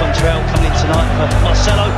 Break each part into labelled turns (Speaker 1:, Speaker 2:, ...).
Speaker 1: Contrell coming in tonight for Marcelo.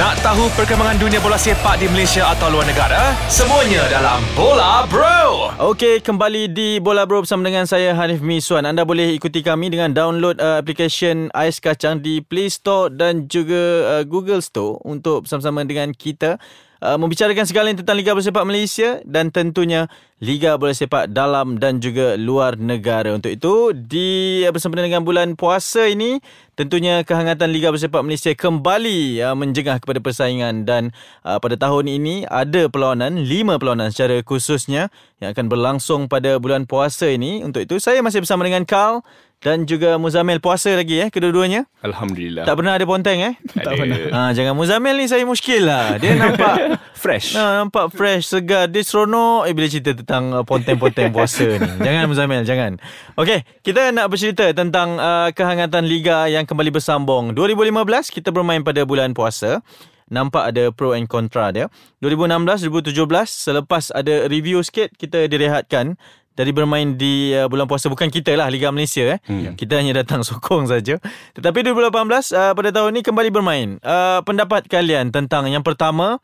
Speaker 2: Nak tahu perkembangan dunia bola sepak di Malaysia atau luar negara? Semuanya dalam Bola Bro.
Speaker 3: Okey, kembali di Bola Bro bersama dengan saya Hanif Miswan. Anda boleh ikuti kami dengan download uh, aplikasi Ais Kacang di Play Store dan juga uh, Google Store untuk bersama-sama dengan kita uh, membicarakan segala yang tentang Liga Bola Sepak Malaysia dan tentunya Liga Bola Sepak dalam dan juga luar negara. Untuk itu, di uh, bersama dengan bulan puasa ini, tentunya kehangatan Liga Bola Sepak Malaysia kembali uh, menjengah kepada persaingan dan uh, pada tahun ini ada perlawanan, lima perlawanan secara khususnya yang akan berlangsung pada bulan puasa ini. Untuk itu, saya masih bersama dengan Carl dan juga Muzamil puasa lagi eh kedua-duanya.
Speaker 4: Alhamdulillah.
Speaker 3: Tak pernah ada ponteng eh?
Speaker 4: tak pernah.
Speaker 3: Ha, jangan Muzamil ni saya muskil lah. Dia nampak
Speaker 4: Fresh.
Speaker 3: Ha, nampak fresh, segar. Dia seronok eh, bila cerita tentang uh, ponteng-ponteng puasa ni. Jangan Muzamil, jangan. Okey, kita nak bercerita tentang uh, kehangatan Liga yang kembali bersambung. 2015 kita bermain pada bulan puasa. Nampak ada pro and contra dia. 2016, 2017 selepas ada review sikit kita direhatkan dari bermain di uh, bulan puasa bukan kita lah Liga Malaysia eh. Hmm. Kita hanya datang sokong saja. Tetapi 2018 uh, pada tahun ni kembali bermain. Uh, pendapat kalian tentang yang pertama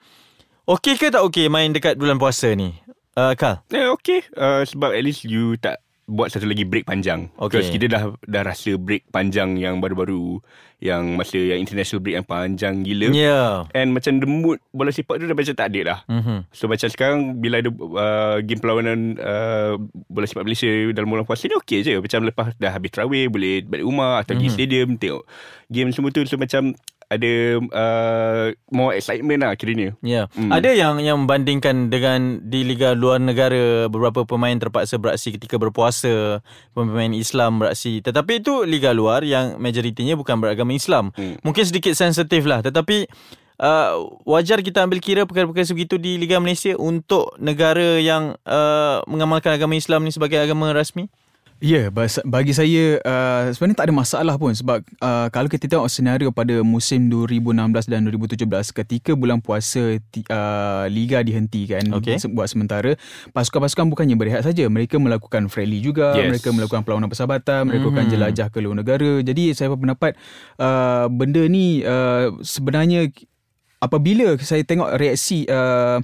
Speaker 3: okey ke tak okey main dekat bulan puasa ni? Uh, Kal.
Speaker 4: Eh, okay. Uh, sebab at least you tak buat satu lagi break panjang.
Speaker 3: Okay.
Speaker 4: Because kita dah dah rasa break panjang yang baru-baru yang masa yang international break yang panjang gila.
Speaker 3: Yeah.
Speaker 4: And macam the mood bola sepak tu dah macam tak ada dah.
Speaker 3: Mhm.
Speaker 4: So macam sekarang bila ada uh, game perlawanan uh, bola sepak Malaysia dalam bulan puasa ni okey je. Macam lepas dah habis terawih boleh balik rumah atau
Speaker 3: Mhm.
Speaker 4: pergi stadium tengok game semua tu. So macam ada uh, more excitement lah kiranya.
Speaker 3: Ya.
Speaker 4: Hmm.
Speaker 3: Ada yang yang membandingkan dengan di liga luar negara beberapa pemain terpaksa beraksi ketika berpuasa, pemain Islam beraksi. Tetapi itu liga luar yang majoritinya bukan beragama Islam.
Speaker 4: Hmm.
Speaker 3: Mungkin sedikit sensitif lah tetapi uh, wajar kita ambil kira perkara-perkara sebegitu di Liga Malaysia untuk negara yang uh, mengamalkan agama Islam ni sebagai agama rasmi?
Speaker 5: Ya, yeah, bagi saya uh, sebenarnya tak ada masalah pun sebab uh, kalau kita tengok senario pada musim 2016 dan 2017 ketika bulan puasa uh, liga dihentikan
Speaker 3: Okey.
Speaker 5: se- buat sementara, pasukan-pasukan bukannya berehat saja, mereka melakukan friendly juga,
Speaker 4: Yes.
Speaker 5: mereka melakukan perlawanan persahabatan, mereka akan
Speaker 3: Mhm.
Speaker 5: jelajah ke luar negara. Jadi saya berpendapat uh, benda ni uh, sebenarnya apabila saya tengok reaksi uh,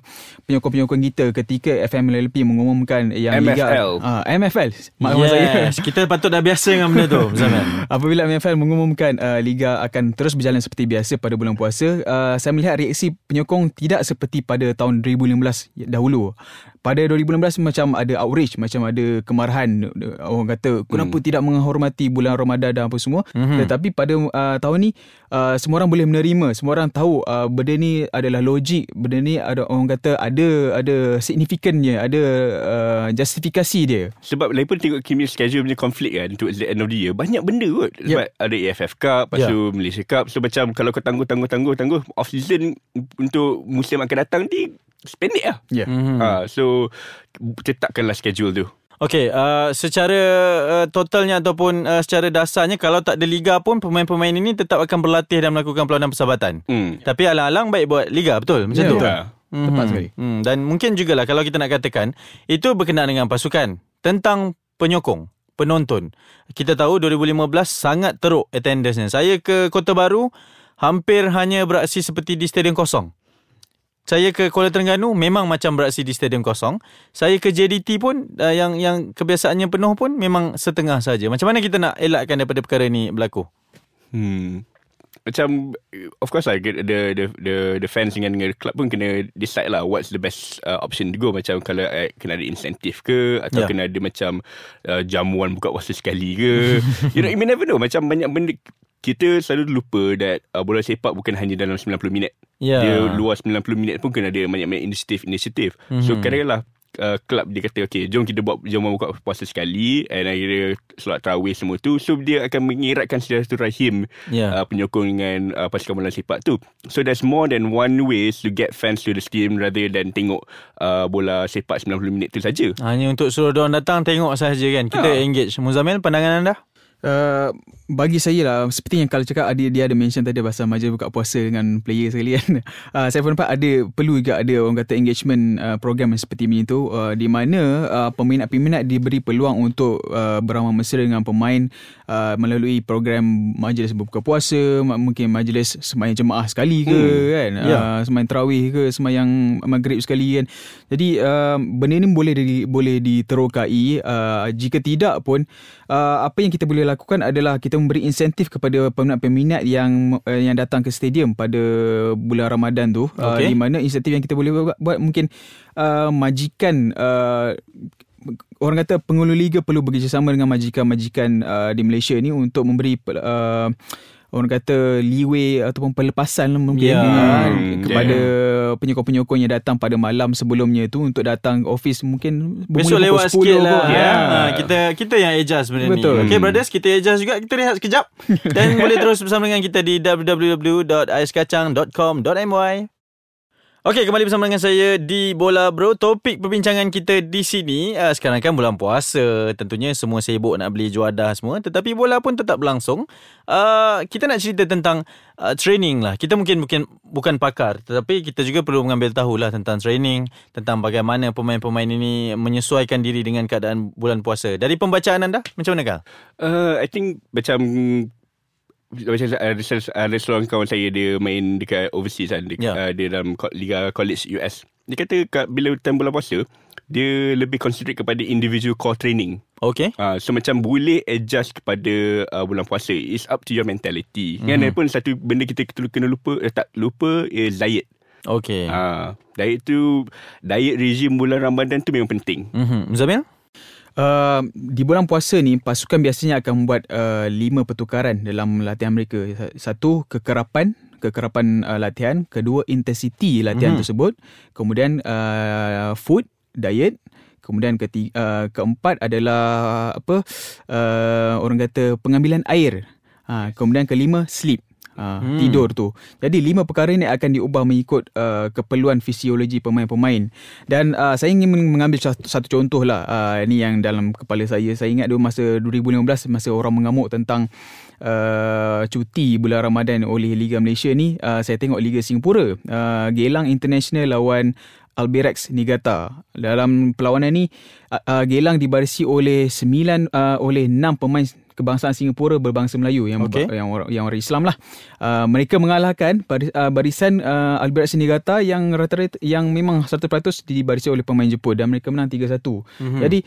Speaker 5: penyokong-penyokong kita ketika FMLLP mengumumkan yang
Speaker 4: MFL.
Speaker 5: liga uh, MFL maklum saya
Speaker 3: Yes. Kita patut dah biasa dengan benda tu, Zaman.
Speaker 5: Apabila MFL mengumumkan uh, liga akan terus berjalan seperti biasa pada bulan puasa, uh, saya melihat reaksi penyokong tidak seperti pada tahun 2015 dahulu. Pada 2016 macam ada outrage, macam ada kemarahan orang kata kenapa hmm. tidak menghormati bulan Ramadan dan apa semua. Hmm. Tetapi pada uh, tahun ni uh, semua orang boleh menerima, semua orang tahu uh, benda ni adalah logik, benda ni ada orang kata ada ada signifikannya, ada uh, justifikasi dia.
Speaker 4: Sebab lain pun tengok Kimi schedule punya konflik kan towards the end of the year. Banyak benda kot. Sebab ada AFF Cup, lepas
Speaker 3: Ya.
Speaker 4: tu Malaysia Cup. So macam kalau kau tangguh-tangguh-tangguh-tangguh off season untuk musim akan datang ni sependek lah.
Speaker 5: Ya. Yeah.
Speaker 3: Mhm.
Speaker 4: Ha, so tetapkanlah schedule tu.
Speaker 3: Okey, uh, secara uh, totalnya ataupun uh, secara dasarnya kalau tak ada liga pun pemain-pemain ini tetap akan berlatih dan melakukan perlawanan persahabatan.
Speaker 4: Hmm.
Speaker 3: Tapi alang-alang baik buat liga, betul? Macam
Speaker 5: Ya,
Speaker 3: tu.
Speaker 5: betul.
Speaker 3: Mhm.
Speaker 5: Tepat sekali.
Speaker 3: Hmm, dan mungkin jugalah kalau kita nak katakan itu berkenaan dengan pasukan tentang penyokong, penonton. Kita tahu 2015 sangat teruk attendance-nya. Saya ke Kota Baru hampir hanya beraksi seperti di stadium kosong. Saya ke Kuala Terengganu memang macam beraksi di stadium kosong. Saya ke JDT pun uh, yang yang kebiasaannya penuh pun memang setengah saja. Macam mana kita nak elakkan daripada perkara ni berlaku?
Speaker 4: Hmm. Macam of course lah the the the the fans dengan dengan club pun kena decide lah what's the best uh, option to go macam kalau uh, kena ada insentif ke atau yeah. kena ada macam uh, jamuan buka puasa sekali ke you know you may never know macam banyak benda kita selalu lupa that uh, bola sepak bukan hanya dalam 90 minit
Speaker 3: Ya.
Speaker 4: dia luas 90 minit pun kena ada banyak-banyak inisiatif-inisiatif mm-hmm. so
Speaker 3: Mhm.
Speaker 4: kadang-kadang uh, club dia kata okay jom kita buat jamuan buka puasa sekali and akhirnya solat tarawih semua tu so dia akan mengeratkan silaturahim
Speaker 3: Ya.
Speaker 4: uh, penyokong dengan uh, pasukan bola sepak tu. So there's more than one ways to get fans to the stadium rather than tengok uh, bola sepak 90 minit tu saja.
Speaker 3: Hanya untuk suruh diorang datang tengok sahaja kan. Kita
Speaker 4: Ha.
Speaker 3: engage. Muzamil, pandangan anda?
Speaker 5: Uh, bagi saya lah seperti yang kalau cakap ada dia ada mention tadi pasal majlis buka puasa dengan player sekali kan uh, saya pun nampak ada perlu juga ada orang kata engagement uh, program seperti ini tu uh, di mana uh, peminat-peminat diberi peluang untuk uh, beramah mesra dengan pemain uh, melalui program majlis berbuka puasa mungkin majlis semayang jemaah sekali ke hmm. kan yeah. uh, semayang tarawih ke semayang maghrib sekali kan jadi uh, benda ni boleh di, boleh diterokai uh, jika tidak pun uh, apa yang kita boleh lakukan adalah kita memberi insentif kepada peminat-peminat yang uh, yang datang ke stadium pada bulan Ramadan tu okay. uh, di mana insentif yang kita boleh buat, buat mungkin uh, majikan uh, orang kata pengulu liga perlu bekerjasama dengan majikan-majikan uh, di Malaysia ni untuk memberi uh, orang kata leeway ataupun pelepasan lah mungkin yeah. kan, hmm, kepada yeah. penyokong-penyokong yang datang pada malam sebelumnya tu untuk datang office mungkin
Speaker 3: besok lewat sikit lah yeah. ha, kita kita yang adjust benda Betul. ni okay brothers kita adjust juga kita rehat sekejap dan boleh terus bersama dengan kita di www.aiskacang.com.my Okey, kembali bersama dengan saya di Bola Bro. Topik perbincangan kita di sini, uh, sekarang kan bulan puasa. Tentunya semua sibuk nak beli juadah semua. Tetapi bola pun tetap berlangsung. Uh, kita nak cerita tentang uh, training lah. Kita mungkin mungkin bukan pakar. Tetapi kita juga perlu mengambil tahulah tentang training. Tentang bagaimana pemain-pemain ini menyesuaikan diri dengan keadaan bulan puasa. Dari pembacaan anda, macam mana Kal?
Speaker 4: Uh, I think macam macam ada, ada seorang kawan saya dia main dekat overseas kan. Dekat, yeah. uh, dia dalam liga college US dia kata kat, bila time bulan puasa dia lebih concentrate kepada individual core training.
Speaker 3: Okay.
Speaker 4: Uh, So macam boleh adjust kepada uh, bulan puasa. It's up to your mentality. Mm-hmm. Kan pun satu benda kita, kita kena lupa eh, Tak lupa is diet.
Speaker 3: Okay.
Speaker 4: Uh, Diet tu Diet regime bulan Ramadan tu memang penting.
Speaker 3: Mm-hmm. Zamil?
Speaker 5: Uh, di bulan puasa ni pasukan biasanya akan membuat uh, lima pertukaran dalam latihan mereka. Satu kekerapan, kekerapan uh, latihan, kedua intensiti latihan mm-hmm. tersebut, kemudian uh, food, diet, kemudian ketiga, uh, keempat adalah apa? Uh, orang kata pengambilan air. Uh, kemudian kelima sleep. Uh, hmm. tidur tu. Jadi lima perkara ini akan diubah mengikut uh, keperluan fisiologi pemain-pemain. Dan uh, saya ingin mengambil satu, satu contoh lah. Uh, ini yang dalam kepala saya. Saya ingat dulu masa 2015 masa orang mengamuk tentang uh, cuti bulan Ramadan oleh Liga Malaysia ni. Uh, saya tengok Liga Singapura. Uh, Gelang International lawan Albirex Niigata. Dalam perlawanan ni uh, uh, Gelang dibarisi oleh 9 uh, oleh 6 pemain kebangsaan Singapura berbangsa Melayu yang okay. yang orang yang orang Islam lah. Uh, mereka mengalahkan uh, barisan uh, Albert Sinigata yang rata-rata yang memang 100% dibarisi oleh pemain Jepun dan mereka menang 3-1. Mm-hmm. Jadi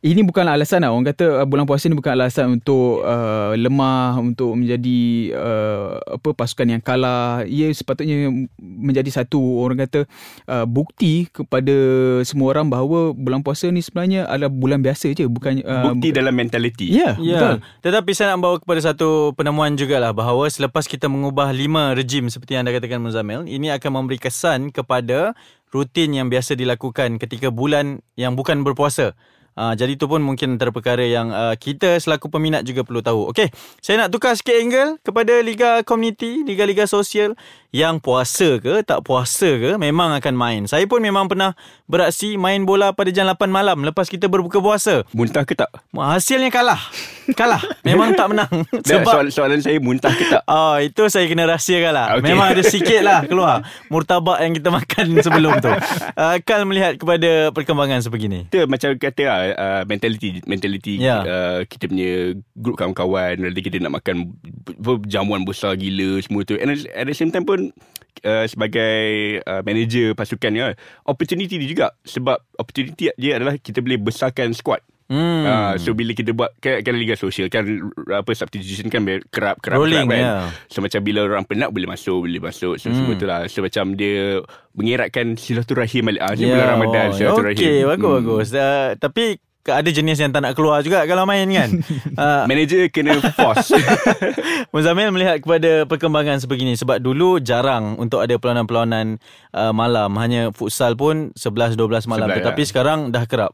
Speaker 5: ini bukanlah alasan lah. Orang kata uh, bulan puasa ni bukan alasan untuk uh, lemah, untuk menjadi uh, apa pasukan yang kalah. Ia sepatutnya menjadi satu orang kata uh, bukti kepada semua orang bahawa bulan puasa ni sebenarnya adalah bulan biasa je. Bukan,
Speaker 4: uh, bukti bukan, dalam mentaliti.
Speaker 5: Ya, yeah, yeah. betul.
Speaker 3: Tetapi saya nak bawa kepada satu penemuan jugalah bahawa selepas kita mengubah lima rejim seperti yang anda katakan Muzamil, ini akan memberi kesan kepada rutin yang biasa dilakukan ketika bulan yang bukan berpuasa. Uh, jadi itu pun mungkin antara perkara yang uh, kita selaku peminat juga perlu tahu. Okey, saya nak tukar sikit angle kepada liga community, liga-liga sosial yang puasa ke tak puasa ke memang akan main. Saya pun memang pernah beraksi main bola pada jam 8 malam lepas kita berbuka puasa.
Speaker 4: Muntah ke tak?
Speaker 3: Hasilnya kalah. Kalah. Memang tak menang.
Speaker 4: Sebab soal, soalan saya muntah ke tak?
Speaker 3: Oh, itu saya kena rahsiakan lah. Okay. Memang ada sikit lah keluar murtabak yang kita makan sebelum tu. Uh, Kal melihat kepada perkembangan sebegini.
Speaker 4: Itu macam kata lah, uh, mentality mentality yeah. uh, kita punya grup kawan-kawan nanti kita nak makan jamuan besar gila semua tu. And at the same time pun uh, sebagai uh, manager pasukan ya opportunity dia juga sebab opportunity dia adalah kita boleh besarkan squad Hmm. Uh, so bila kita buat kan, kan liga sosial kan apa substitution kan kerap kerap
Speaker 3: Rolling,
Speaker 4: kerap kan.
Speaker 3: Yeah.
Speaker 4: So macam bila orang penat boleh masuk boleh masuk so, hmm. semua tu lah. So macam dia mengeratkan silaturahim balik ah yeah. bulan Ramadan oh, silaturahim.
Speaker 3: Okey bagus hmm. bagus. Uh, tapi ada jenis yang tak nak keluar juga kalau main kan.
Speaker 4: uh, Manager kena force.
Speaker 3: Muzamil melihat kepada perkembangan sebegini sebab dulu jarang untuk ada perlawanan-perlawanan uh, malam. Hanya futsal pun 11 12 malam 11, tetapi ya. sekarang dah kerap.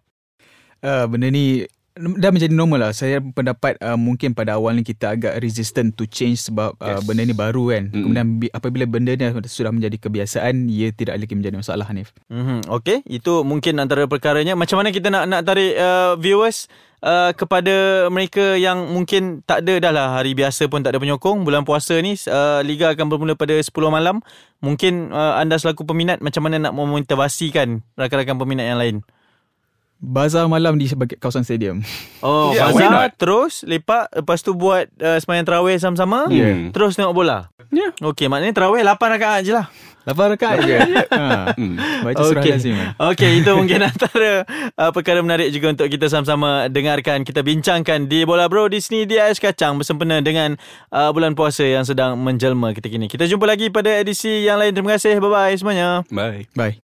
Speaker 5: Uh, benda ni dah menjadi normal lah. Saya pendapat uh, mungkin pada awal ni kita agak resistant to change sebab uh, yes. benda ni baru kan. Mm-hmm. Kemudian apabila benda ni sudah menjadi kebiasaan, ia tidak lagi menjadi masalah Hanif.
Speaker 3: Mm-hmm. Okay, itu mungkin antara perkaranya. Macam mana kita nak nak tarik uh, viewers uh, kepada mereka yang mungkin tak ada dah lah hari biasa pun tak ada penyokong bulan puasa ni uh, liga akan bermula pada 10 malam mungkin uh, anda selaku peminat macam mana nak memotivasikan rakan-rakan peminat yang lain
Speaker 5: Bazar malam di sebagai kawasan stadium.
Speaker 3: Oh,
Speaker 4: Yeah,
Speaker 3: yeah, bazar terus lepak lepas tu buat uh, sembahyang tarawih sama-sama,
Speaker 4: Yeah.
Speaker 3: terus tengok bola.
Speaker 4: Ya.
Speaker 3: Okey, maknanya tarawih 8 rakaat je lah.
Speaker 5: 8 rakaat je. ha.
Speaker 4: Hmm.
Speaker 5: Baca surah
Speaker 3: Okey.
Speaker 5: lazim.
Speaker 3: Okey, itu mungkin antara uh, perkara menarik juga untuk kita sama-sama dengarkan. Kita bincangkan di Bola Bro di sini di Ais Kacang bersempena dengan uh, bulan puasa yang sedang menjelma ketika ini. Kita jumpa lagi pada edisi yang lain. Terima kasih. Bye-bye semuanya.
Speaker 4: Bye.
Speaker 5: Bye.